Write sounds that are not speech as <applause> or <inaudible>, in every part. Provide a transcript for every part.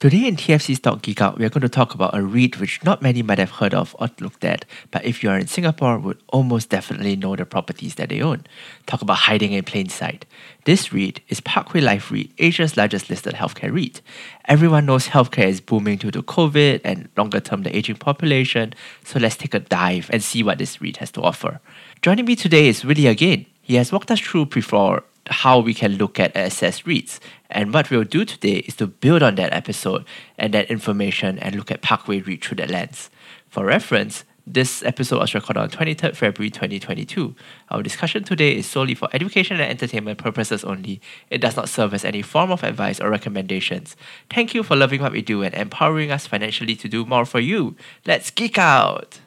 Today in TFC Stock Geek Out, we are going to talk about a REIT which not many might have heard of or looked at, but if you are in Singapore, would almost definitely know the properties that they own. Talk about hiding in plain sight. This REIT is Parkway Life REIT, Asia's largest listed healthcare REIT. Everyone knows healthcare is booming due to COVID and longer term the aging population, so let's take a dive and see what this REIT has to offer. Joining me today is Willie again. He has walked us through before how we can look at assess REITs. And what we'll do today is to build on that episode and that information and look at Parkway REIT through that lens. For reference, this episode was recorded on 23rd February 2022. Our discussion today is solely for education and entertainment purposes only. It does not serve as any form of advice or recommendations. Thank you for loving what we do and empowering us financially to do more for you. Let's geek out!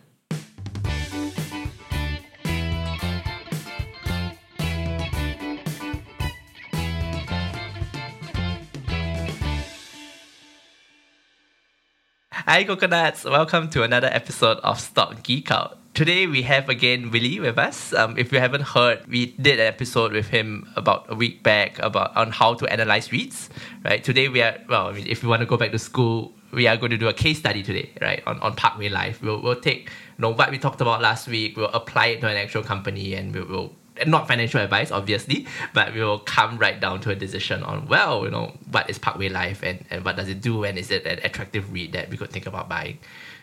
Hi coconuts, welcome to another episode of Stock Geek Out. Today we have again Willie with us. Um, if you haven't heard, we did an episode with him about a week back about on how to analyze REITs. Right. Today we are well. I mean, if you want to go back to school, we are going to do a case study today. Right on, on Parkway Life. We'll we'll take you know what we talked about last week. We'll apply it to an actual company and we will not financial advice, obviously, but we will come right down to a decision on, well, you know, what is Parkway Life and, and what does it do and is it an attractive REIT that we could think about buying.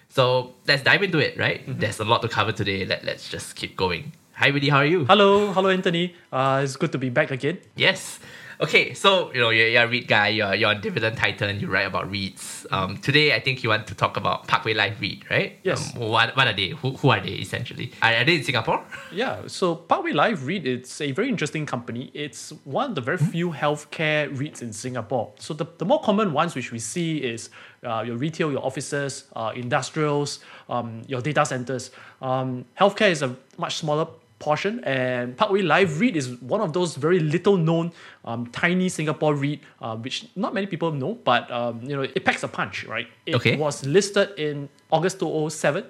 So let's dive into it, right? Mm-hmm. There's a lot to cover today. Let, let's just keep going. Hi, Willie, how are you? Hello, hello, Anthony. Uh, it's good to be back again. Yes. Okay, so you know you're, you're a REIT guy. You're you're on Dividend Titan. You write about REITs. Um, today I think you want to talk about Parkway Life REIT, right? Yes. Um, what what are they? Who, who are they essentially? Are, are they in Singapore? <laughs> Yeah. So Parkway Life REIT it's a very interesting company. It's one of the very few healthcare REITs in Singapore. So the, the more common ones which we see is uh, your retail, your offices, uh, industrials, um, your data centers. Um, healthcare is a much smaller portion. And Parkway Life REIT is one of those very little known, um, tiny Singapore REIT, uh, which not many people know, but um, you know it packs a punch, right? It okay. was listed in August 2007.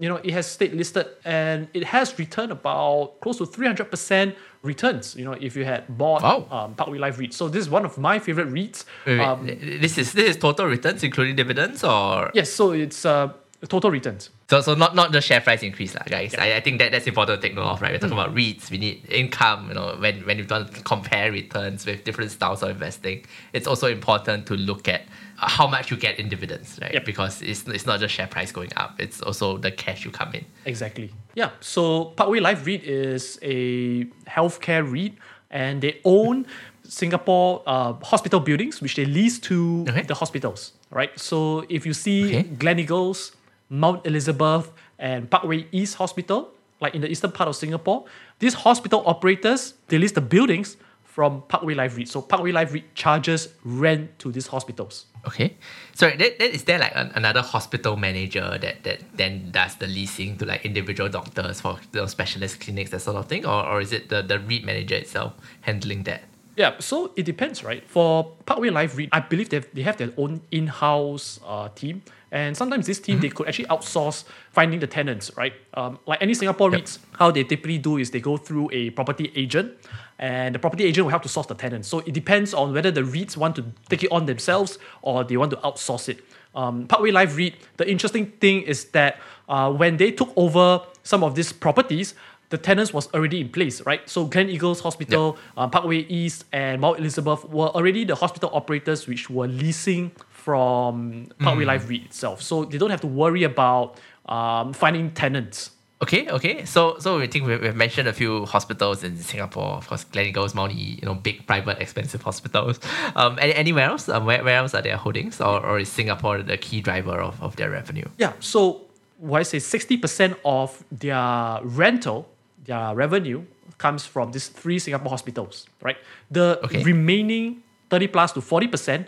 You know, it has stayed listed and it has returned about close to 300% returns, you know, if you had bought wow. um, Parkway Life REIT. So this is one of my favorite REITs. Wait, wait, um, this is this is total returns including dividends or? Yes, so it's uh, total returns. So so not not the share price increase, lah, guys. Yeah. I, I think that that's important to take note of, right? We're talking mm. about REITs, we need income, you know, when when you want to compare returns with different styles of investing, it's also important to look at how much you get in dividends, right? Yep. Because it's, it's not just share price going up, it's also the cash you come in. Exactly. Yeah. So Parkway Life REIT is a healthcare REIT and they own Singapore uh, hospital buildings, which they lease to okay. the hospitals, right? So if you see okay. Gleneagles, Mount Elizabeth, and Parkway East Hospital, like in the eastern part of Singapore, these hospital operators, they lease the buildings from Parkway Life REIT. So Parkway Life REIT charges rent to these hospitals. Okay. So that, that is there like an, another hospital manager that, that then does the leasing to like individual doctors for you know, specialist clinics, that sort of thing? Or, or is it the, the REIT manager itself handling that? Yeah, so it depends, right? For Parkway Life REIT, I believe they have, they have their own in-house uh, team. And sometimes this team, mm-hmm. they could actually outsource finding the tenants, right? Um, like any Singapore yep. REITs, how they typically do is they go through a property agent and the property agent will help to source the tenants. So it depends on whether the REITs want to take it on themselves or they want to outsource it. Um, Parkway Life REIT, the interesting thing is that uh, when they took over some of these properties, the tenants was already in place, right? So Gleneagles Hospital, yep. uh, Parkway East, and Mount Elizabeth were already the hospital operators which were leasing from Parkway mm. Life REIT itself. So they don't have to worry about um, finding tenants. Okay, okay. So, so we think we've, we've mentioned a few hospitals in Singapore. Of course, Gleneagles, Mount E, you know, big, private, expensive hospitals. Um, any, anywhere else? Um, where, where else are their holdings, or, or is Singapore the key driver of, of their revenue? Yeah. So, what I say, sixty percent of their rental their revenue comes from these three Singapore hospitals, right? The okay. remaining 30 plus to 40%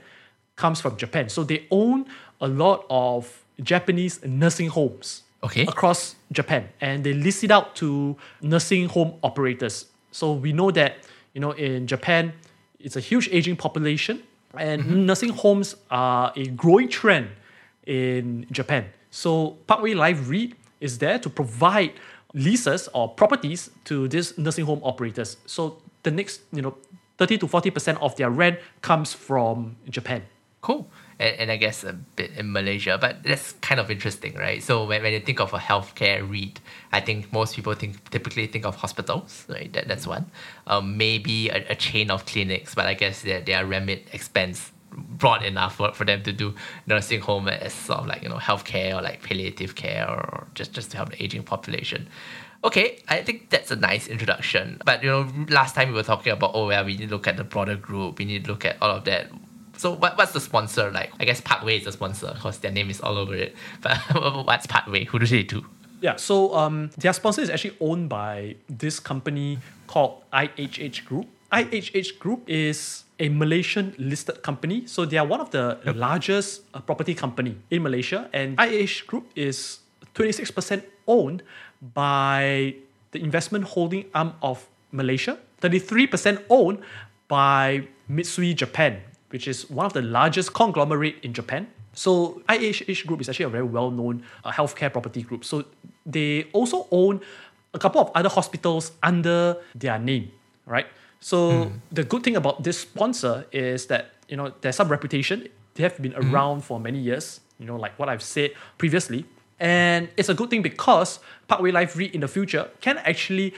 comes from Japan. So they own a lot of Japanese nursing homes okay. across Japan and they lease it out to nursing home operators. So we know that, you know, in Japan, it's a huge aging population and mm-hmm. nursing homes are a growing trend in Japan. So Parkway Life REIT is there to provide leases or properties to these nursing home operators. So the next, you know, 30 to 40% of their rent comes from Japan. Cool. and, and I guess a bit in Malaysia. But that's kind of interesting, right? So when, when you think of a healthcare REIT, I think most people think typically think of hospitals, right? That, that's one. Um, maybe a, a chain of clinics, but I guess their, their remit expense broad enough for, for them to do nursing home as sort of like you know healthcare or like palliative care or just just to help the aging population. Okay, I think that's a nice introduction. But you know, last time we were talking about oh well, we need to look at the broader group. We need to look at all of that. So what, what's the sponsor like? I guess Parkway is the sponsor because their name is all over it. <laughs> But <laughs> what's Parkway? Who do they do? Yeah, so um, their sponsor is actually owned by this company called IHH Group. IHH Group is a Malaysian listed company. So they are one of the largest uh, property company in Malaysia. And IHH Group is 26% owned by the investment holding arm of Malaysia, 33% owned by Mitsui Japan, which is one of the largest conglomerate in Japan. So IHH Group is actually a very well-known uh, healthcare property group. So they also own a couple of other hospitals under their name, right? So mm. the good thing about this sponsor is that you know there's some reputation. They have been mm. around for many years. You know, like what I've said previously, and it's a good thing because Parkway Life REIT in the future can actually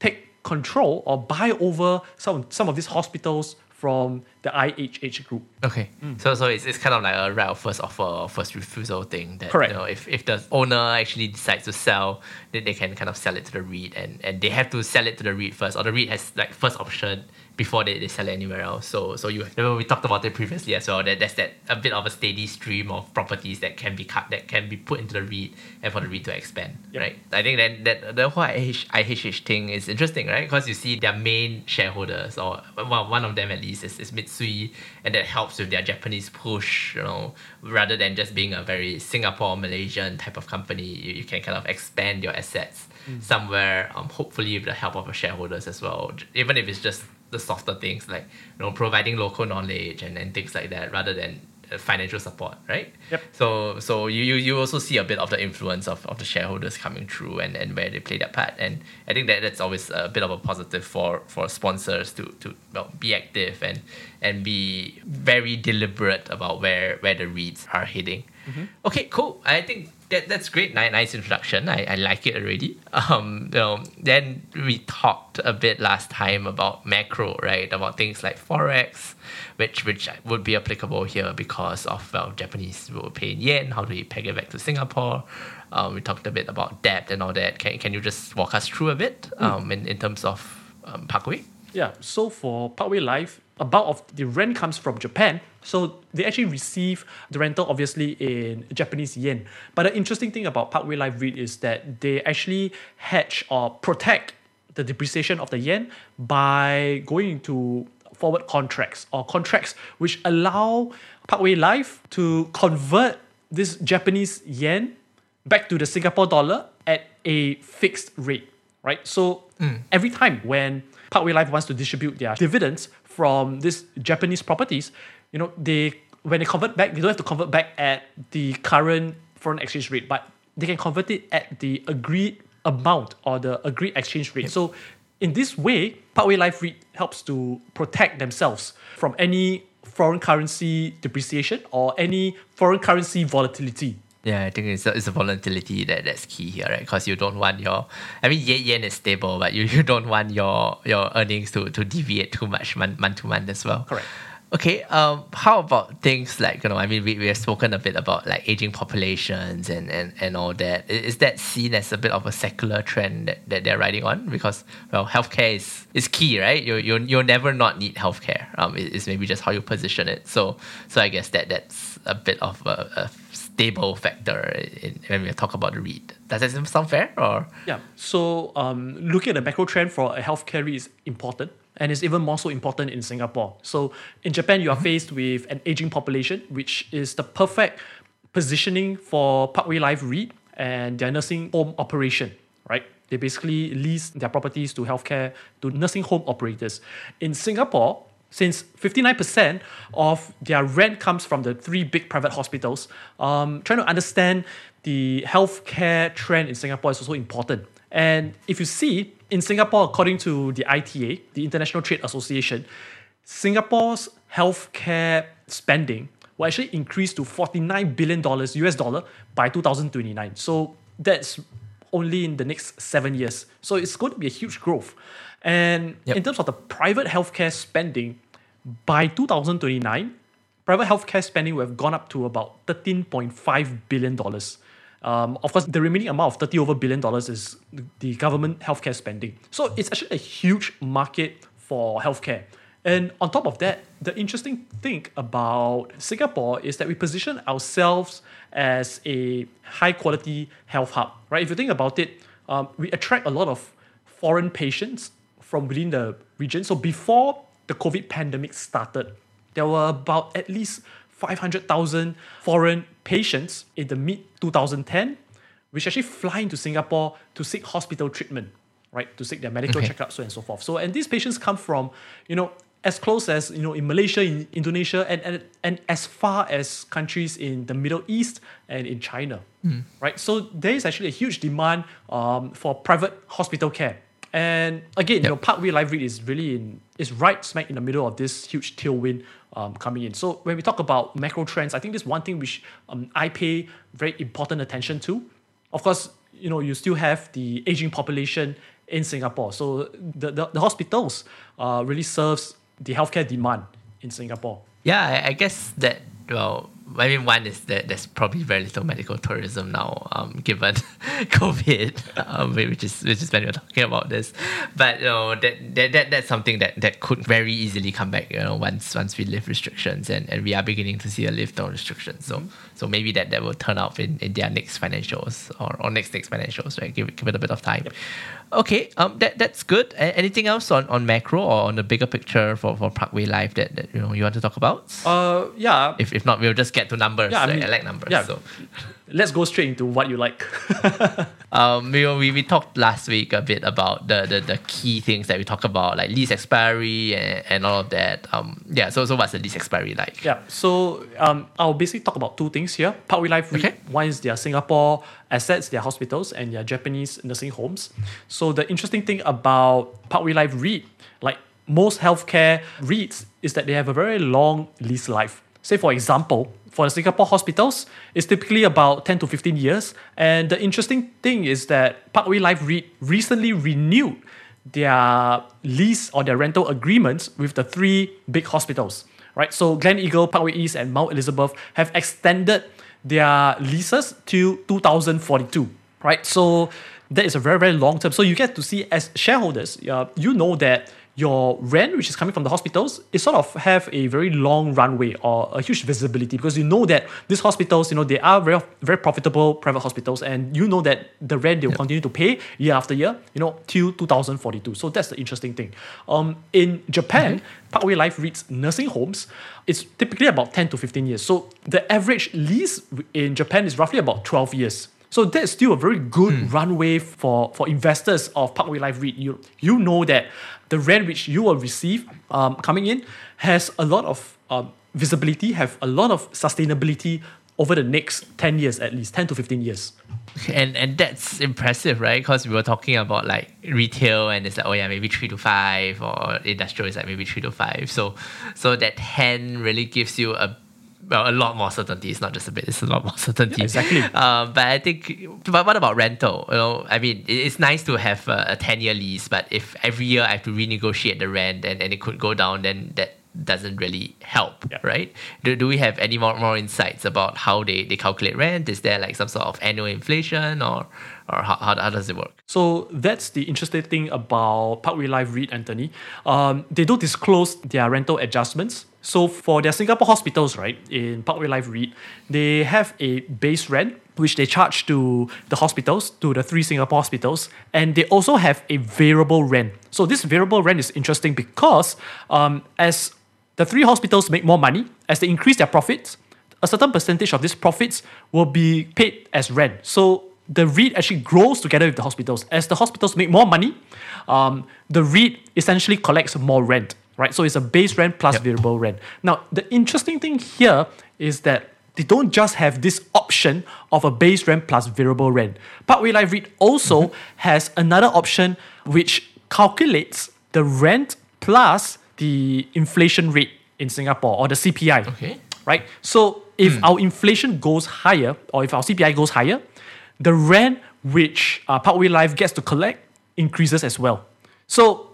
take control or buy over some some of these hospitals from the IHH group. Okay. Mm. So so it's, it's kind of like a right of first offer, first refusal thing. That, Correct. You know, if, if the owner actually decides to sell, then they can kind of sell it to the REIT and, and they have to sell it to the REIT first, or the REIT has like first option before they, they sell it anywhere else. So so you remember we talked about it previously as well. That there's that a bit of a steady stream of properties that can be cut that can be put into the REIT and for the REIT to expand. Yep. Right. I think that that the whole IH, IHH thing is interesting, right? Because you see their main shareholders or well, one of them at least is, is Mitsui and that helps with their Japanese push, you know, rather than just being a very Singapore Malaysian type of company, you, you can kind of expand your assets mm. somewhere, um, hopefully with the help of the shareholders as well, even if it's just the softer things like you know providing local knowledge and, and things like that rather than uh, financial support, right? Yep. So so you, you you also see a bit of the influence of, of the shareholders coming through and, and where they play their part. And I think that that's always a bit of a positive for, for sponsors to, to well, be active and and be very deliberate about where, where the REITs are heading. Mm-hmm. Okay, cool. I think that that's great. Nice, nice introduction. I, I like it already. Um, you know, then we talked a bit last time about macro, right? About things like forex, which which would be applicable here because of well, Japanese will pay in yen. How do we peg it back to Singapore? Um, we talked a bit about debt and all that. Can, can you just walk us through a bit mm. um, mm. in, in terms of um, Parkway? Yeah, so for Parkway Life, a bulk of the rent comes from Japan. So they actually receive the rental obviously in Japanese yen. But the interesting thing about Parkway Life REIT is that they actually hedge or protect the depreciation of the yen by going into forward contracts or contracts which allow Parkway Life to convert this Japanese yen back to the Singapore dollar at a fixed rate, right? So mm. every time when Parkway Life wants to distribute their dividends from these Japanese properties, you know, they when they convert back, they don't have to convert back at the current foreign exchange rate, but they can convert it at the agreed amount or the agreed exchange rate. Yep. So in this way, Parkway Life REIT helps to protect themselves from any foreign currency depreciation or any foreign currency volatility. Yeah, I think it's a, it's a volatility that, that's key here, right? Because you don't want your, I mean, yen, yen is stable, but you, <laughs> you don't want your your earnings to, to deviate too much month, month to month as well. Correct. Okay, um, how about things like, you know, I mean, we, we have spoken a bit about like aging populations and, and, and all that. Is that seen as a bit of a secular trend that, that they're riding on? Because, well, healthcare is, is key, right? You, you, you'll never not need healthcare. Um, it's maybe just how you position it. So, so I guess that that's a bit of a, a stable factor in, when we talk about the REIT. Does that sound fair? Or yeah. So um, looking at the macro trend for a healthcare REIT is important, and it's even more so important in Singapore. So in Japan, you are mm-hmm. faced with an aging population, which is the perfect positioning for Parkway Life REIT and their nursing home operation. Right. They basically lease their properties to healthcare to nursing home operators. In Singapore, since 59% of their rent comes from the three big private hospitals, um, trying to understand the healthcare trend in Singapore is also important. And if you see, in Singapore, according to the ITA, the International Trade Association, Singapore's healthcare spending will actually increase to $49 billion US dollar by 2029. So that's only in the next seven years. So it's going to be a huge growth. And Yep. in terms of the private healthcare spending, by 2029, private healthcare spending will have gone up to about $13.5 billion. Um, of course, the remaining amount of 30 over billion dollars is the government healthcare spending. So it's actually a huge market for healthcare. And on top of that, the interesting thing about Singapore is that we position ourselves as a high quality health hub, right? If you think about it, um, we attract a lot of foreign patients from within the region. So before the COVID pandemic started, there were about at least 500,000 foreign patients in the mid 2010, which actually fly into Singapore to seek hospital treatment, right? To seek their medical Okay. checkups, so and so forth. So, and these patients come from, you know, as close as you know in Malaysia, in Indonesia, and and, and as far as countries in the Middle East and in China, right? So there is actually a huge demand um, for private hospital care. And again, you know, Parkway Life REIT is really in is right smack in the middle of this huge tailwind um, coming in. So when we talk about macro trends, I think this one thing which um, I pay very important attention to. Of course, you know, you still have the aging population in Singapore. So the, the, the hospitals uh, really serves the healthcare demand in Singapore. Yeah, I, I guess that well, I mean, one is that there's probably very little medical tourism now, um, given <laughs> COVID, um, which is which is when we're talking about this. But you know, that, that, that that's something that, that could very easily come back. You know, once once we lift restrictions, and, and we are beginning to see a lift on restrictions. So so maybe that, that will turn out in, in their next financials or, or next next financials. Right, give it give it a bit of time. Okay, um, that that's good. A- anything else on, on macro or on the bigger picture for, for Parkway Life that, that you know you want to talk about? Uh, yeah. if, if not, we'll just get to numbers. Yeah, I mean, like numbers. yeah. So, Let's go straight into what you like. <laughs> um, we, we, we talked last week a bit about the, the, the key things that we talk about, like lease expiry and, and all of that. Um, yeah. So so what's the lease expiry like? Yeah, so um, I'll basically talk about two things here. Parkway Life Okay. one is their Singapore assets, their hospitals, and their Japanese nursing homes. So the interesting thing about Parkway Life REIT, like most healthcare REITs, is that they have a very long lease life. Say, for example, for the Singapore hospitals, it's typically about 10 to 15 years. And the interesting thing is that Parkway Life REIT recently renewed their lease or their rental agreements with the three big hospitals, right? So Glen Eagle, Parkway East, and Mount Elizabeth have extended their leases till 2042, right? So that is a very, very long term. So you get to see as shareholders, uh, you know that your rent, which is coming from the hospitals, it sort of have a very long runway or a huge visibility because you know that these hospitals, you know, they are very, very profitable private hospitals, and you know that the rent they will continue to pay year after year, you know, till 2042. So that's the interesting thing. Um, in Japan, Parkway Life REIT's nursing homes, it's typically about 10 to 15 years. So the average lease in Japan is roughly about 12 years. So that's still a very good runway for, for investors of Parkway Life REIT. You, you know that the rent which you will receive um, coming in has a lot of um, visibility, have a lot of sustainability over the next 10 years at least, 10 to 15 years. <laughs> And and that's impressive, right? Because we were talking about like retail, and it's like oh yeah, maybe three to five, or industrial is like maybe three to five. So so that ten really gives you a well, a lot more certainty. It's not just a bit; it's a lot more <laughs> certainty. Yeah, exactly. Um, but I think, but what about rental? You know, I mean, it's nice to have a, a ten-year lease, but if every year I have to renegotiate the rent and, and it could go down, then that doesn't really help, Yeah. right? Do, do we have any more, more insights about how they, they calculate rent? Is there like some sort of annual inflation or or how, how, how does it work? So that's the interesting thing about Parkway Life REIT, Anthony. Um, they don't disclose their rental adjustments. So for their Singapore hospitals, right, in Parkway Life REIT, they have a base rent which they charge to the hospitals, to the three Singapore hospitals, and they also have a variable rent. So this variable rent is interesting because um, as the three hospitals make more money, as they increase their profits, a certain percentage of these profits will be paid as rent. So the REIT actually grows together with the hospitals. As the hospitals make more money, um, the REIT essentially collects more rent, right? So it's a base rent plus Yep. variable rent. Now, the interesting thing here is that they don't just have this option of a base rent plus variable rent. Parkway Life REIT also has another option which calculates the rent plus the inflation rate in Singapore or the CPI. Okay. right? So if our inflation goes higher, or if our CPI goes higher, the rent which uh, Parkway Life gets to collect increases as well. So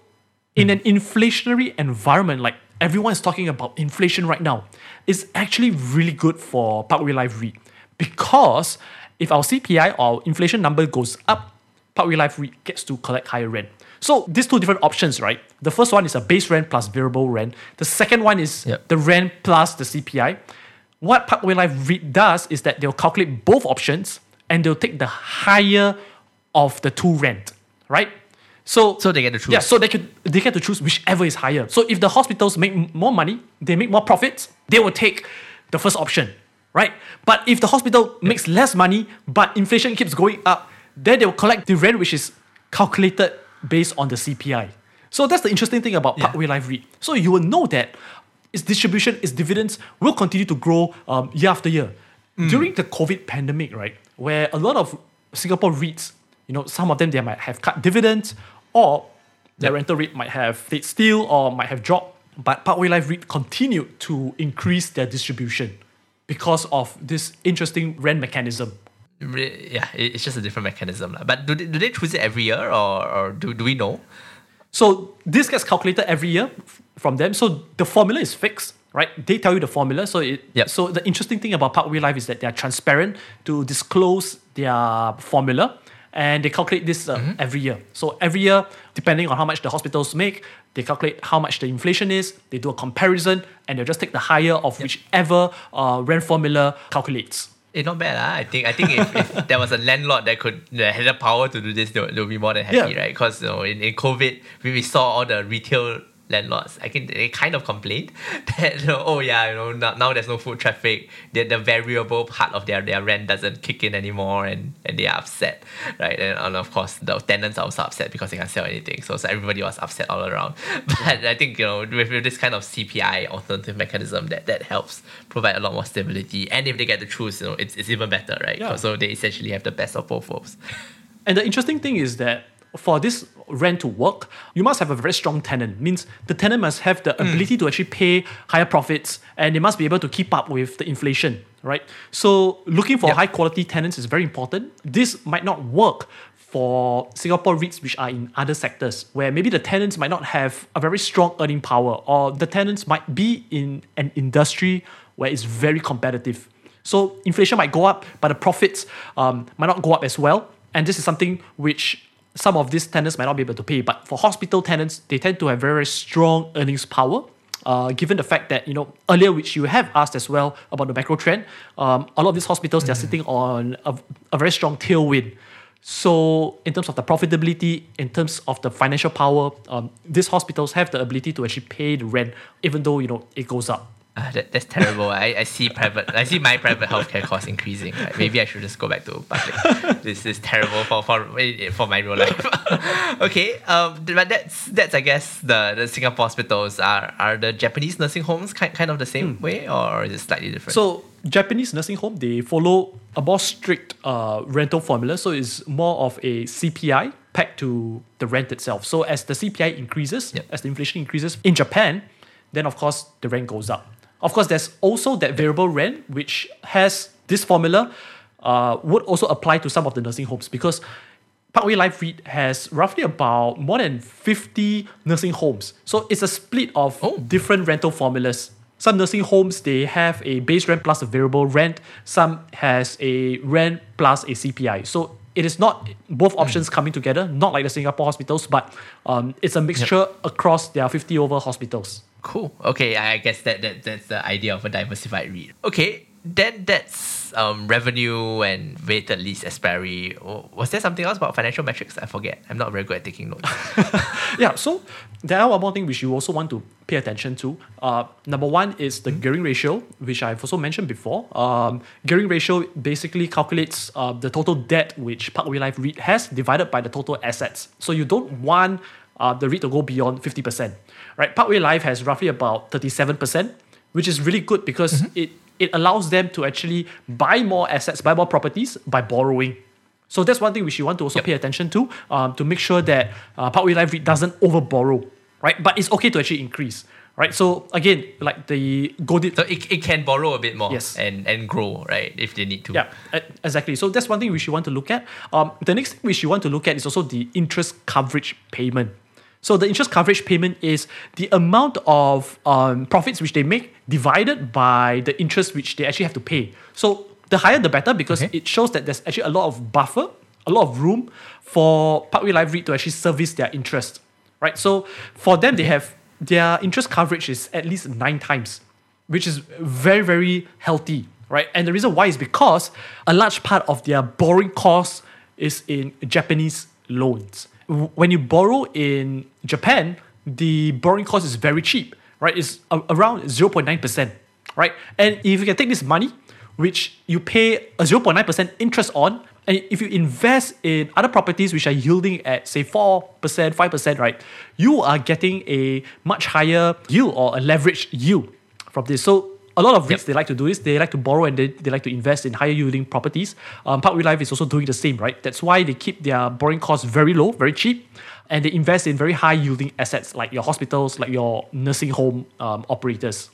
in hmm. an inflationary environment, like everyone is talking about inflation right now, it's actually really good for Parkway Life REIT because if our CPI or inflation number goes up, Parkway Life REIT gets to collect higher rent. So these two different options, right? The first one is a base rent plus variable rent. The second one is Yep. the rent plus the CPI. What Parkway Life REIT does is that they'll calculate both options and they'll take the higher of the two rent, right? So, So they get to choose. Yeah, so they could they get to choose whichever is higher. So if the hospitals make more money, they make more profits, they will take the first option, right? But if the hospital makes less money, but inflation keeps going up, then they will collect the rent which is calculated based on the CPI. So that's the interesting thing about Parkway Life REIT. So you will know that its distribution, its dividends will continue to grow um, year after year. During the COVID pandemic, right, where a lot of Singapore REITs, you know, some of them they might have cut dividends or their rental rate might have stayed still or might have dropped. But Parkway Life REIT continued to increase their distribution because of this interesting rent mechanism. Yeah, it's just a different mechanism. But do they, do they choose it every year or, or do, do we know? So this gets calculated every year from them. So the formula is fixed, right? They tell you the formula. So it Yep. so the interesting thing about Parkway Life is that they are transparent to disclose their formula and they calculate this uh, every year. So every year, depending on how much the hospitals make, they calculate how much the inflation is. They do a comparison and they'll just take the higher of whichever uh, rent formula calculates. Eh, not bad. ah. I think I think if, if there was a landlord that could that had the power to do this, they'll, they would be more than happy, Yeah. right? Because you know, in, in COVID, we, we saw all the retail landlords. I think they kind of complained <laughs> that you know, oh yeah, you know now, now there's no foot traffic. The, the variable part of their, their rent doesn't kick in anymore, and, and they are upset, right? And, and of course the tenants are also upset because they can't sell anything. So, so everybody was upset all around. <laughs> But I think you know with, with this kind of CPI alternative mechanism that that helps provide a lot more stability. And if they get to choose, you know, it's, it's even better, right? Yeah. So they essentially have the best of both worlds. And the interesting thing is that for this rent to work, you must have a very strong tenant. Means the tenant must have the ability to actually pay higher profits and they must be able to keep up with the inflation, right? So looking for Yep. high quality tenants is very important. This might not work for Singapore REITs which are in other sectors where maybe the tenants might not have a very strong earning power or the tenants might be in an industry where it's very competitive. So inflation might go up, but the profits um, might not go up as well. And this is something which some of these tenants might not be able to pay. But for hospital tenants, they tend to have very, very strong earnings power. Uh, given the fact that you know earlier, which you have asked as well about the macro trend, um, a lot of these hospitals they're sitting on a, a very strong tailwind. So in terms of the profitability, in terms of the financial power, um, these hospitals have the ability to actually pay the rent, even though you know it goes up. Ah, that, that's terrible. I, I see private I see my private healthcare costs increasing. Right? Maybe I should just go back to public. <laughs> this is terrible for for, for my real life. <laughs> okay, um, but that's that's I guess the, the Singapore hospitals are are the Japanese nursing homes kind, kind of the same way or is it slightly different? So Japanese nursing home they follow a more strict uh, rental formula. So it's more of a CPI pegged to the rent itself. So as the CPI increases, Yep. as the inflation increases in Japan, then of course the rent goes up. Of course, there's also that variable rent which has this formula uh, would also apply to some of the nursing homes because Parkway Life REIT has roughly about more than 50 nursing homes. So it's a split of Oh. different rental formulas. Some nursing homes they have a base rent plus a variable rent. Some has a rent plus a CPI. So it is not both options coming together, not like the Singapore hospitals, but um, it's a mixture across their 50 over hospitals. Cool. Okay, I guess that, that that's the idea of a diversified REIT. Okay, then that's um, revenue and weighted lease expiry. Oh, Was there something else about financial metrics? I forget. I'm not very good at taking notes. <laughs> Yeah, so there are one more thing which you also want to pay attention to. Uh, number one is the gearing ratio, which I've also mentioned before. Um, gearing ratio basically calculates uh, the total debt which Parkway Life REIT has divided by the total assets. So you don't want uh, the REIT to go beyond 50%. Right? Parkway Life has roughly about 37%, which is really good because it, it allows them to actually buy more assets, buy more properties by borrowing. So that's one thing which you want to also Yep. pay attention to um, to make sure that uh, Parkway Life doesn't over borrow, right? But it's okay to actually increase, right? So again, like the Godit. So it, it can borrow a bit more Yes. and, and grow, right? If they need to. Yeah, exactly. So that's one thing which you want to look at. Um, the next thing which you want to look at is also the interest coverage payment. So the interest coverage payment is the amount of um, profits which they make divided by the interest which they actually have to pay. So the higher the better because Okay. it shows that there's actually a lot of buffer, a lot of room for Parkway Life REIT to actually service their interest, right? So for them, they have their interest coverage is at least nine times which is very, very healthy, right? And the reason why is because a large part of their borrowing cost is in Japanese loans. When you borrow in Japan, the borrowing cost is very cheap, right? It's around 0.9%, right? And if you can take this money, which you pay a 0.9% interest on, and if you invest in other properties which are yielding at say 4%, 5%, right, you are getting a much higher yield or a leveraged yield from this. So a lot of REITs Yep. they like to do is they like to borrow and they, they like to invest in higher yielding properties. Um, Parkway Life is also doing the same, right? That's why they keep their borrowing costs very low, very cheap, and they invest in very high yielding assets like your hospitals, like your nursing home um, operators.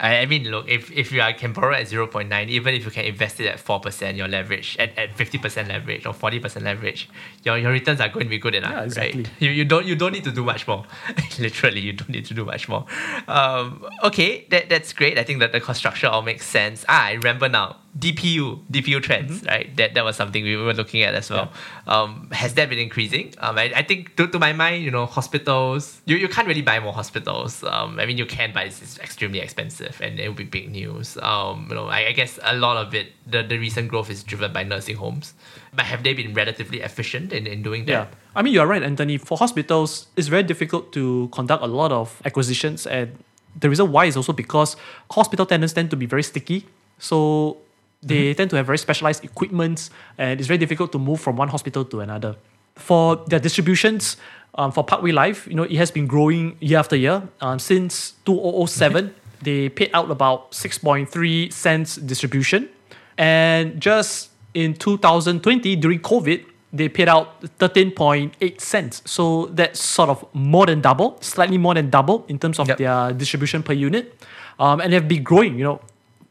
I, I mean, look, if, if you are, can borrow at 0.9, even if you can invest it at 4%, your leverage, at, at 50% leverage or 40% leverage, your, your returns are going to be good enough. Yeah, exactly. Right? <laughs> You, you, don't, you don't need to do much more. <laughs> Literally, you don't need to do much more. Um, okay, that, that's great. I think that the construction all makes sense. Ah, I remember now. DPU, DPU trends, Mm-hmm. right? That that was something we were looking at as well. Um, has that been increasing? Um, I, I think to, to my mind, you know, hospitals, you, you can't really buy more hospitals. Um, I mean, you can, but it's, it's extremely expensive and it will be big news. Um, you know, I, I guess a lot of it, the, the recent growth is driven by nursing homes. But have they been relatively efficient in, in doing that? Yeah. I mean, you're right, Anthony. For hospitals, it's very difficult to conduct a lot of acquisitions. And the reason why is also because hospital tenants tend to be very sticky. So they tend to have very specialized equipment, and it's very difficult to move from one hospital to another. For their distributions, um, for Parkway Life, you know, it has been growing year after year. Um, since 2007, they paid out about 6.3 cents distribution. And just in 2020, during COVID, they paid out 13.8 cents. So that's sort of more than double, slightly more than double in terms of Yep. their distribution per unit. Um, and they've been growing, you know,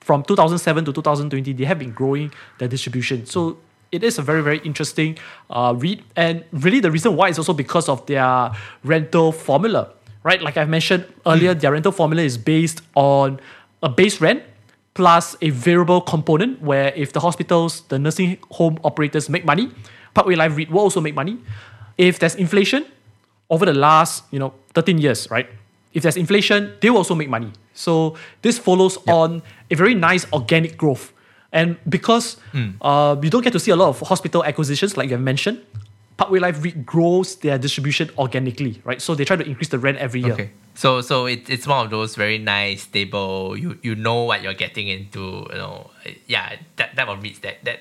from 2007 to 2020, they have been growing their distribution. So it is a very, very interesting uh, REIT. And really, the reason why is also because of their rental formula, right? Like I've mentioned earlier, their rental formula is based on a base rent plus a variable component where if the hospitals, the nursing home operators make money, Parkway Life REIT will also make money. If there's inflation over the last, you know, 13 years, right? If there's inflation, they will also make money. So this follows on a very nice organic growth. And because uh, you don't get to see a lot of hospital acquisitions, like you have mentioned, Parkway Life REIT grows their distribution organically, right? So they try to increase the rent every year. Okay. So so it, it's one of those very nice, stable. You you know what you're getting into. You know, yeah. That that one reads that that.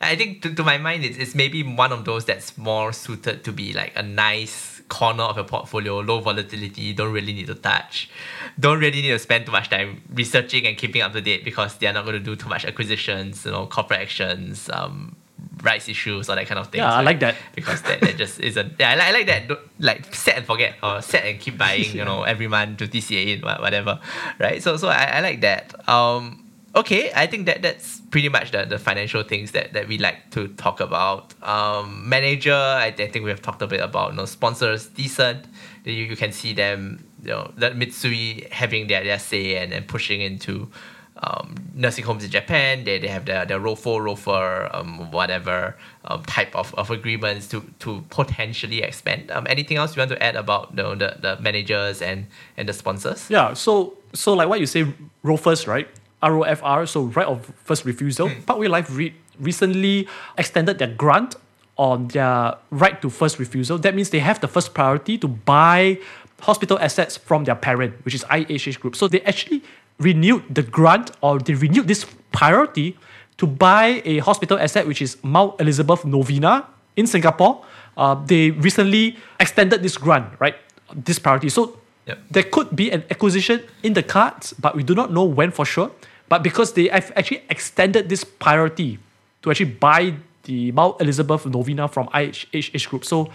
I think to, to my mind, it's, it's maybe one of those that's more suited to be like a nice corner of your portfolio, low volatility. Don't really need to touch. Don't really need to spend too much time researching and keeping up to date because they're not going to do too much acquisitions. You know, corporate actions, um, rights issues, all that kind of thing. Yeah, I like that. because that, that just isn't. Yeah, I like, I like that. Don't- Like set and forget or set and keep buying. <laughs> You know, every month to DCA in wha- whatever, right? So so I, I like that. Um, okay, I think that that's pretty much the, the financial things that, that we like to talk about. Um, manager, I, I think we have talked a bit about. You know, sponsors decent. You, you can see them. You know, that Mitsui having their, their say and, and pushing into um, nursing homes in Japan. They, they have their, their ROFO, ROFR, um, whatever um, type of, of agreements to, to potentially expand. Um, anything else you want to add about the, the, the managers and, and the sponsors? Yeah, so so like what you say, ROFRs, right? ROFR, so right of first refusal. Parkway Life re- recently extended their grant on their right to first refusal. That means they have the first priority to buy hospital assets from their parent, which is IHH Group. So they actually renewed the grant or they renewed this priority to buy a hospital asset, which is Mount Elizabeth Novena in Singapore. Uh, they recently extended this grant, right? This priority. So Yep. there could be an acquisition in the cards, but we do not know when for sure. But because they have actually extended this priority to actually buy the Mount Elizabeth Novena from IHH Group, so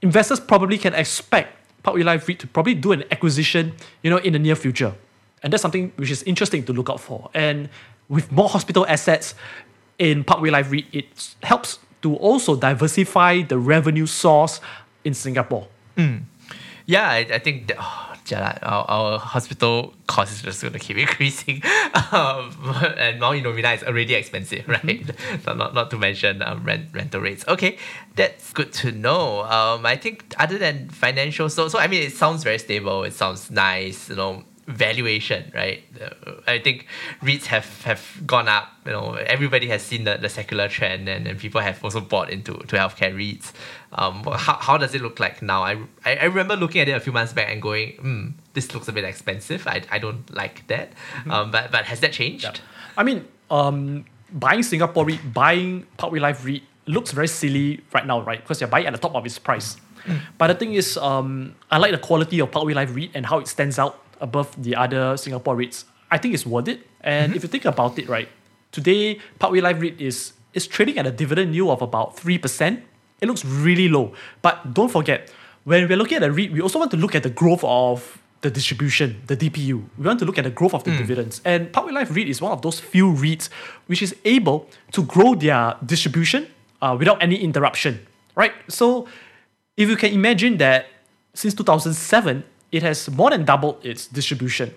investors probably can expect Parkway Life REIT to probably do an acquisition, you know, in the near future. And that's something which is interesting to look out for. And with more hospital assets in Parkway Life REIT, it helps to also diversify the revenue source in Singapore. Mm. Yeah, I, I think that, oh, jalan, our, our hospital cost is just going to keep <laughs> increasing. Um, <laughs> and Mount Novena is already expensive, <laughs> right? so not, not to mention um, rent, rental rates. Okay, that's good to know. Um, I think other than financial, so, so I mean, it sounds very stable. It sounds nice, you know, valuation, right? I think REITs have, have gone up. You know, everybody has seen the, the secular trend, and, and people have also bought into to healthcare REITs. Um, how, how does it look like now? I, I, remember looking at it a few months back and going, hmm, this looks a bit expensive. I, I don't like that. Um, but but has that changed? Yeah. I mean, um, buying Singapore REIT, buying Parkway Life REIT looks very silly right now, right? Because you're buying at the top of its price. But the thing is, um, I like the quality of Parkway Life REIT and how it stands out above the other Singapore REITs. I think it's worth it. And if you think about it, right, today Parkway Life REIT is is trading at a dividend yield of about three percent. It looks really low. But don't forget, when we're looking at a REIT, we also want to look at the growth of the distribution, the DPU. We want to look at the growth of the dividends. And Parkway Life REIT is one of those few REITs which is able to grow their distribution uh, without any interruption, right? So if you can imagine that since 2007, it has more than doubled its distribution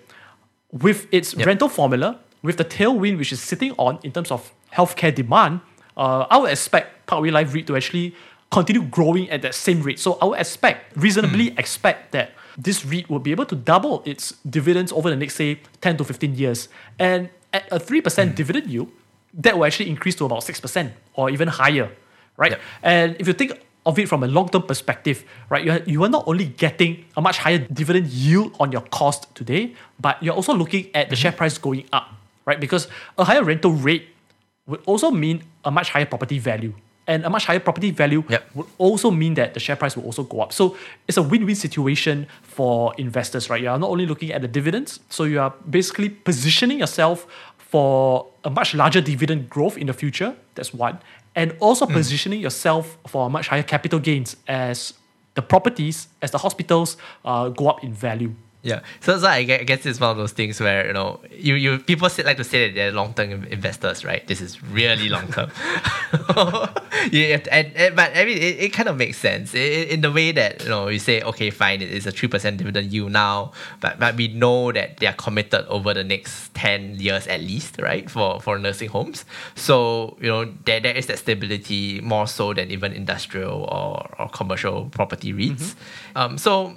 with its Yep. rental formula, with the tailwind which is sitting on in terms of healthcare demand, uh, I would expect Parkway Life REIT to actually continue growing at that same rate. So I would expect, reasonably expect that this REIT will be able to double its dividends over the next, say, 10 to 15 years. And at a 3% dividend yield, that will actually increase to about 6% or even higher, right? Yep. And if you think of it from a long-term perspective, right, you are, you are not only getting a much higher dividend yield on your cost today, but you're also looking at the share mm-hmm. price going up, right? Because a higher rental rate would also mean a much higher property value. And a much higher property value Yep. would also mean that the share price will also go up. So it's a win-win situation for investors, right? You are not only looking at the dividends, so you are basically positioning yourself for a much larger dividend growth in the future. That's one. And also positioning yourself for much higher capital gains as the properties, as the hospitals uh, go up in value. Yeah. So, so I guess it's one of those things where, you know, you, you people say, like to say that they're long term investors, right? This is really long term. <laughs> yeah, and, and, but I mean, it, it kind of makes sense in, in the way that, you know, you say, okay, fine, it is a 3% dividend yield now, but, but we know that they are committed over the next 10 years at least, right, for, for nursing homes. So, you know, there, there is that stability more so than even industrial or, or commercial property REITs. Um, so,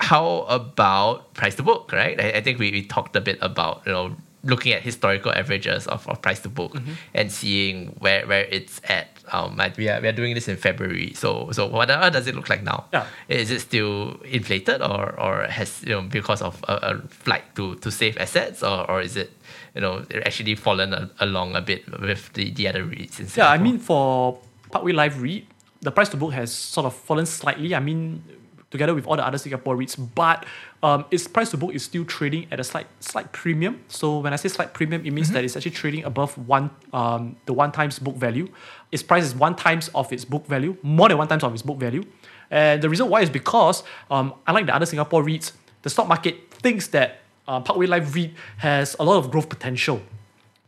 how about price to book, right? I, I think we, we talked a bit about, you know, looking at historical averages of, of price to book and seeing where, where it's at. Um, like we are, we are doing this in February. So so what, what does it look like now? Yeah. Is it still inflated or, or has, you know, because of a, a flight to, to save assets or, or is it, you know, actually fallen a, along a bit with the, the other REITs in Singapore? Yeah, I mean for Parkway Life REIT, the price to book has sort of fallen slightly. I mean, together with all the other Singapore REITs, but um, its price to book is still trading at a slight slight premium. So when I say slight premium, it means that it's actually trading above one um, the one times book value. Its price is one times of its book value, more than one times of its book value. And the reason why is because um, unlike the other Singapore REITs, the stock market thinks that uh, Parkway Life REIT has a lot of growth potential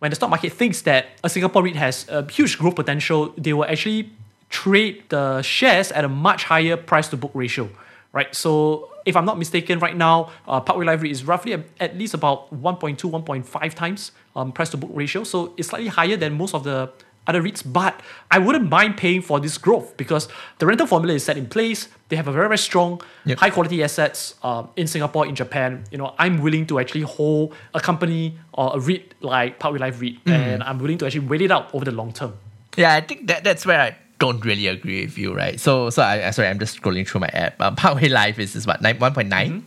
when the stock market thinks that a Singapore REIT has a huge growth potential, they will actually trade the shares at a much higher price to book ratio, right? So if I'm not mistaken, right now, uh, Parkway Life REIT is roughly a- at least about 1.2, 1.5 times um, price to book ratio. So it's slightly higher than most of the other REITs, but I wouldn't mind paying for this growth because the rental formula is set in place. They have a very, very strong, Yep. high quality assets um, in Singapore, in Japan. You know, I'm willing to actually hold a company or a REIT like Parkway Life REIT, and I'm willing to actually wait it out over the long term. Yeah, I think that that's where I don't really agree with you, right? So, so I sorry, I'm just scrolling through my app. Um, Parkway Life is, is what nine one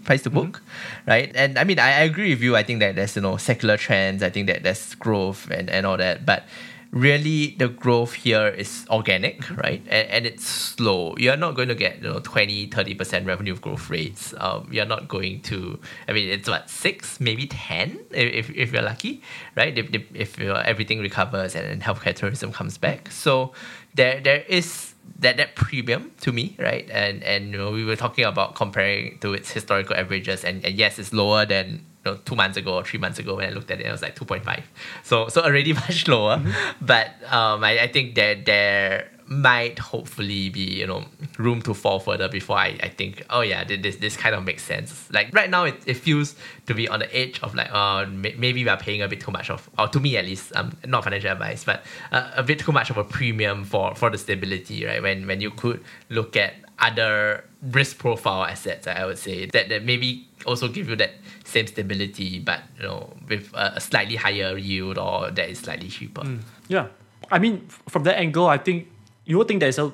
price to book, right? And I mean, I, I agree with you. I think that there's you know secular trends. I think that there's growth and and all that, but really the growth here is organic right and, and it's slow you're not going to get you know 20 30% revenue growth rates um, you're not going to i mean it's what 6 maybe 10 if, if, if you're lucky right if, if, if everything recovers and, and healthcare tourism comes back so there there is that that premium to me, right? And and you know we were talking about comparing to its historical averages, and, and yes, it's lower than you know two months ago or three months ago when I looked at it, it was like two point five. So so already <laughs> much lower, mm-hmm. but um I, I think that there might hopefully be you know room to fall further before I, I think oh yeah this this kind of makes sense. Like right now it, it feels to be on the edge of like uh maybe we are paying a bit too much of or to me at least um not financial advice but uh, a bit too much of a premium for for the stability right? When when you could look at other risk profile assets I would say that that maybe also give you that same stability but you know with a, slightly higher yield or that is slightly cheaper. Mm, yeah. I mean from that angle I think you would think that it's, a,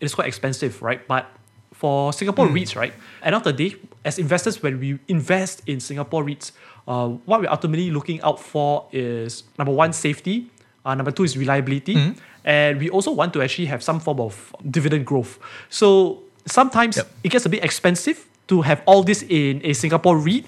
it's quite expensive, right? But for Singapore mm. REITs, right, end of the day, as investors, when we invest in Singapore REITs, uh, what we're ultimately looking out for is number one, safety. Uh, number two is reliability. Mm. And we also want to actually have some form of dividend growth. So sometimes yep. it gets a bit expensive to have all this in a Singapore REIT.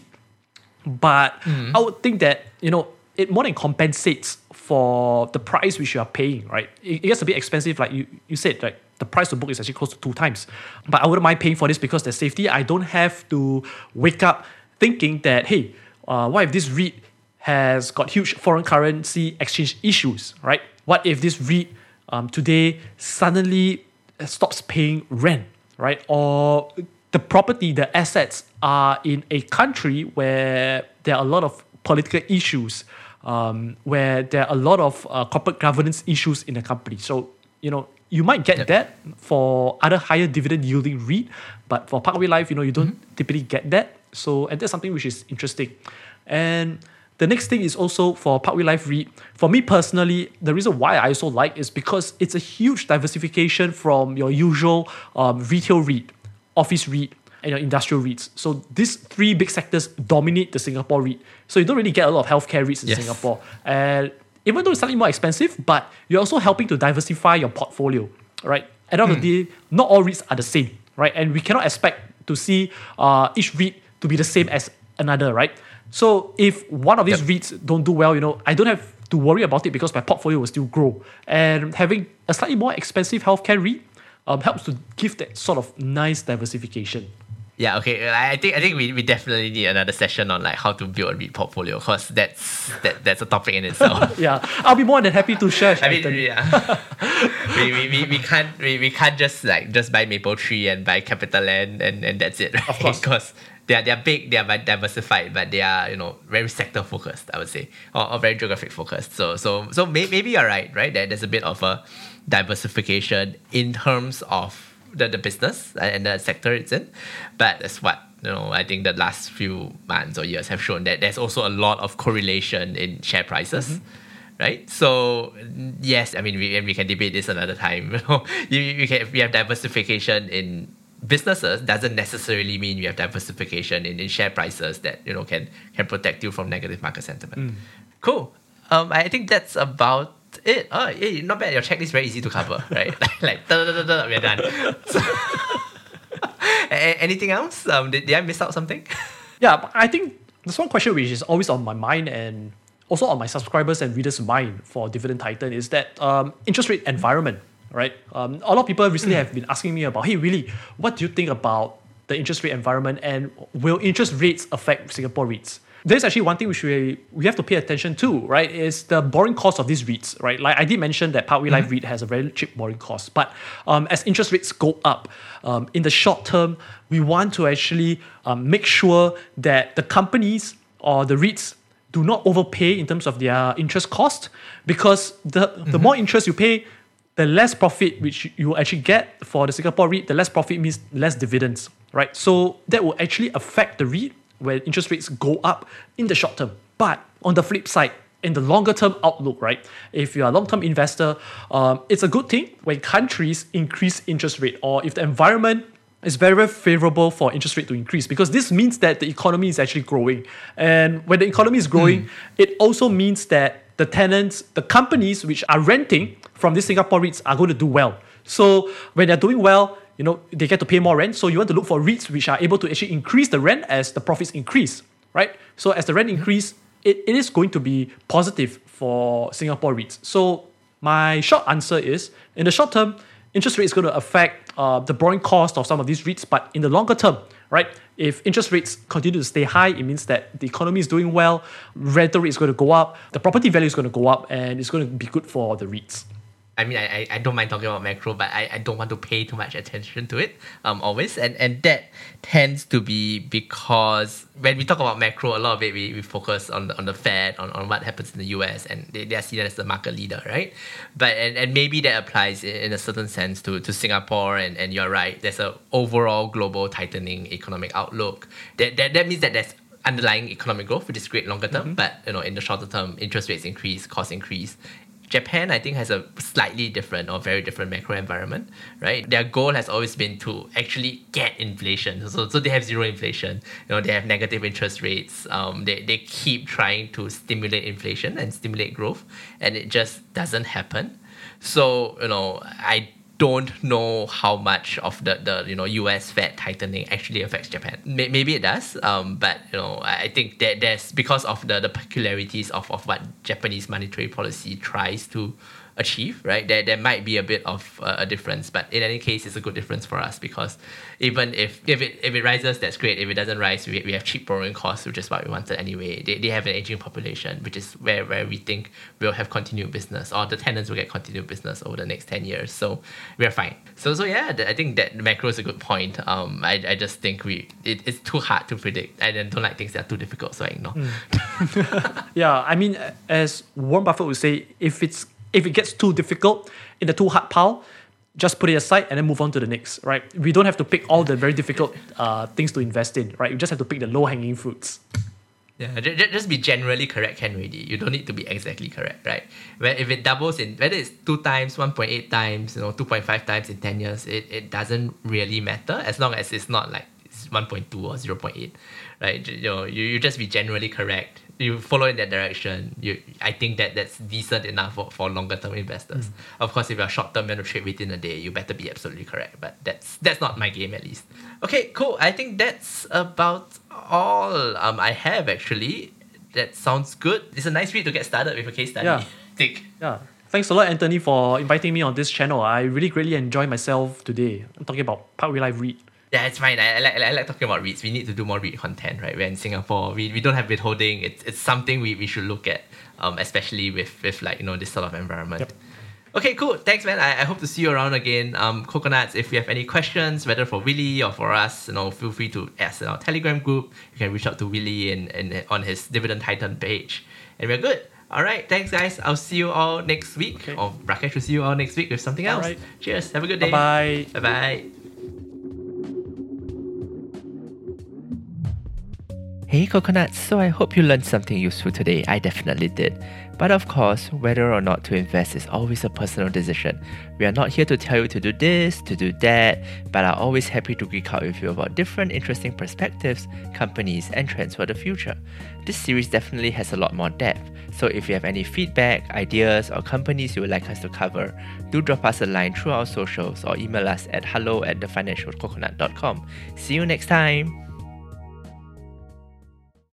But mm. I would think that, you know, it more than compensates for the price which you are paying, right? It, gets a bit expensive, like you, you said, like the price to book is actually close to two times. But I wouldn't mind paying for this because there's safety. I don't have to wake up thinking that, hey, uh, what if this REIT has got huge foreign currency exchange issues, right? What if this REIT um, today suddenly stops paying rent, right? Or the property, the assets are in a country where there are a lot of political issues um, where there are a lot of uh, corporate governance issues in the company. So, you know, you might get yep. that for other higher dividend yielding REIT, but for Parkway Life, you know, you don't mm-hmm. typically get that. So, and that's something which is interesting. And the next thing is also for Parkway Life REIT. For me personally, the reason why I also like is because it's a huge diversification from your usual um, retail REIT, office REIT, and your industrial REITs. So these three big sectors dominate the Singapore REIT. So you don't really get a lot of healthcare REITs in yes. Singapore. And even though it's slightly more expensive, but you're also helping to diversify your portfolio, right? At the end of the hmm. day, not all REITs are the same, right? And we cannot expect to see uh, each REIT to be the same as another, right? So if one of these yep. REITs don't do well, you know, I don't have to worry about it because my portfolio will still grow. And having a slightly more expensive healthcare REIT um, helps to give that sort of nice diversification. Yeah, okay. I think I think we, we definitely need another session on like how to build a REIT portfolio because that's that that's a topic in itself. <laughs> yeah, I'll be more than happy to share. I mean, yeah. <laughs> we, we, we, we can't we, we can't just like just buy Mapletree and buy CapitaLand and, and that's it. Right? Of course, <laughs> because they are, they are big, they are diversified, but they are you know very sector focused. I would say, or, or very geographic focused. So so so may, maybe you're right, right? That there's a bit of a diversification in terms of the, the business and the sector it's in. But that's what you know, I think the last few months or years have shown that there's also a lot of correlation in share prices. Mm-hmm. Right, so yes, I mean, we we can debate this another time. <laughs> You know, you, you can we have diversification in businesses doesn't necessarily mean you have diversification in, in share prices that you know can can protect you from negative market sentiment. Mm. Cool. Um, I think that's about it. Oh, hey, not bad. Your checklist is very easy to cover, <laughs> right? <laughs> like, like da, da, da, da, we're done. So, <laughs> anything else? Um, did, did I miss out something? Yeah, I think there's one question which is always on my mind and also on my subscribers and readers' mind for Dividend Titan is that um, interest rate environment, right? Um, a lot of people recently have been asking me about, hey, really, what do you think about the interest rate environment and will interest rates affect Singapore REITs? There's actually one thing which we we have to pay attention to, right? Is the borrowing cost of these REITs, right? Like I did mention that Parkway Life mm-hmm. REIT has a very cheap borrowing cost, but um, as interest rates go up, um, in the short term, we want to actually um, make sure that the companies or the REITs do not overpay in terms of their interest cost, because the mm-hmm. the more interest you pay, the less profit which you actually get for the Singapore REIT, the less profit means less dividends, right? So that will actually affect the REIT when interest rates go up in the short term. But on the flip side, in the longer term outlook, right? If you're a long term investor, um, it's a good thing when countries increase interest rate or if the environment is very, very favorable for interest rate to increase because this means that the economy is actually growing. And when the economy is growing, mm. it also means that the tenants, the companies which are renting from these Singapore REITs are going to do well. So when they're doing well, you know, they get to pay more rent. So you want to look for REITs which are able to actually increase the rent as the profits increase, right? So as the rent increase, it, it is going to be positive for Singapore REITs. So my short answer is, in the short term, interest rate is going to affect uh, the borrowing cost of some of these REITs, but in the longer term, right? If interest rates continue to stay high, it means that the economy is doing well, rental rate is going to go up, the property value is going to go up, and it's going to be good for the REITs. I mean, I, I don't mind talking about macro, but I, I don't want to pay too much attention to it um, always. And, and that tends to be because when we talk about macro, a lot of it we, we focus on the, on the Fed, on, on what happens in the US, and they, they are seen as the market leader, right? But and, and maybe that applies in, in a certain sense to, to Singapore, and, and you're right, there's an overall global tightening economic outlook. That, that, that means that there's underlying economic growth, which is great longer term, mm-hmm. but you know, in the shorter term, interest rates increase, costs increase, Japan, I think, has a slightly different or very different macro environment, right? Their goal has always been to actually get inflation. So, so they have zero inflation. You know, they have negative interest rates. Um, they, they keep trying to stimulate inflation and stimulate growth, and it just doesn't happen. So, you know, I don't know how much of the, the you know U.S. Fed tightening actually affects Japan. Maybe it does, um, but you know I think that there's because of the, the peculiarities of, of what Japanese monetary policy tries to achieve, right? There, there might be a bit of uh, a difference, but in any case, it's a good difference for us because even if, if it if it rises, that's great. If it doesn't rise, we, we have cheap borrowing costs, which is what we wanted anyway. They, they have an aging population, which is where, where we think we'll have continued business or the tenants will get continued business over the next 10 years. So we're fine. So so yeah, I think that macro is a good point. Um, I, I just think we it, it's too hard to predict. I don't like things that are too difficult, so I ignore. Mm. <laughs> yeah, I mean, as Warren Buffett would say, if it's if it gets too difficult in the too hard pile, just put it aside and then move on to the next, right? We don't have to pick all the very difficult uh, things to invest in, right? We just have to pick the low hanging fruits. Yeah, just be generally correct can already. You don't need to be exactly correct, right? Where if it doubles in whether it's two times, one point eight times, you know, two point five times in ten years, it, it doesn't really matter as long as it's not like it's one point two or zero point eight, right? You know, you, you just be generally correct you follow in that direction, you I think that that's decent enough for, for longer term investors. Mm. Of course, if you're short term and to trade within a day, you better be absolutely correct. But that's that's not my game at least. Okay, cool. I think that's about all um I have actually. That sounds good. It's a nice way to get started with a case study. Yeah. <laughs> Think. Yeah. Thanks a lot, Anthony, for inviting me on this channel. I really greatly enjoy myself today. I'm talking about Parkway Life REIT. Yeah, it's fine. I, I, like, I like talking about REITs. We need to do more REIT content, right? We're in Singapore. We, we don't have withholding. It's, it's something we, we should look at, um, especially with, with like, you know, this sort of environment. Yep. Okay, cool. Thanks, man. I, I hope to see you around again. Um, Coconuts, if you have any questions, whether for Willie or for us, you know, feel free to ask in our Telegram group. You can reach out to Willie and, and on his Dividend Titan page. And we're good. All right, thanks, guys. I'll see you all next week. Okay. Or Rakesh will see you all next week with something else. All right. Cheers. Have a good day. Bye bye. Hey coconuts, so I hope you learned something useful today. I definitely did. But of course, whether or not to invest is always a personal decision. We are not here to tell you to do this, to do that, but are always happy to geek out with you about different interesting perspectives, companies, and trends for the future. This series definitely has a lot more depth, so if you have any feedback, ideas, or companies you would like us to cover, do drop us a line through our socials or email us at hello at thefinancialcoconut.com. See you next time!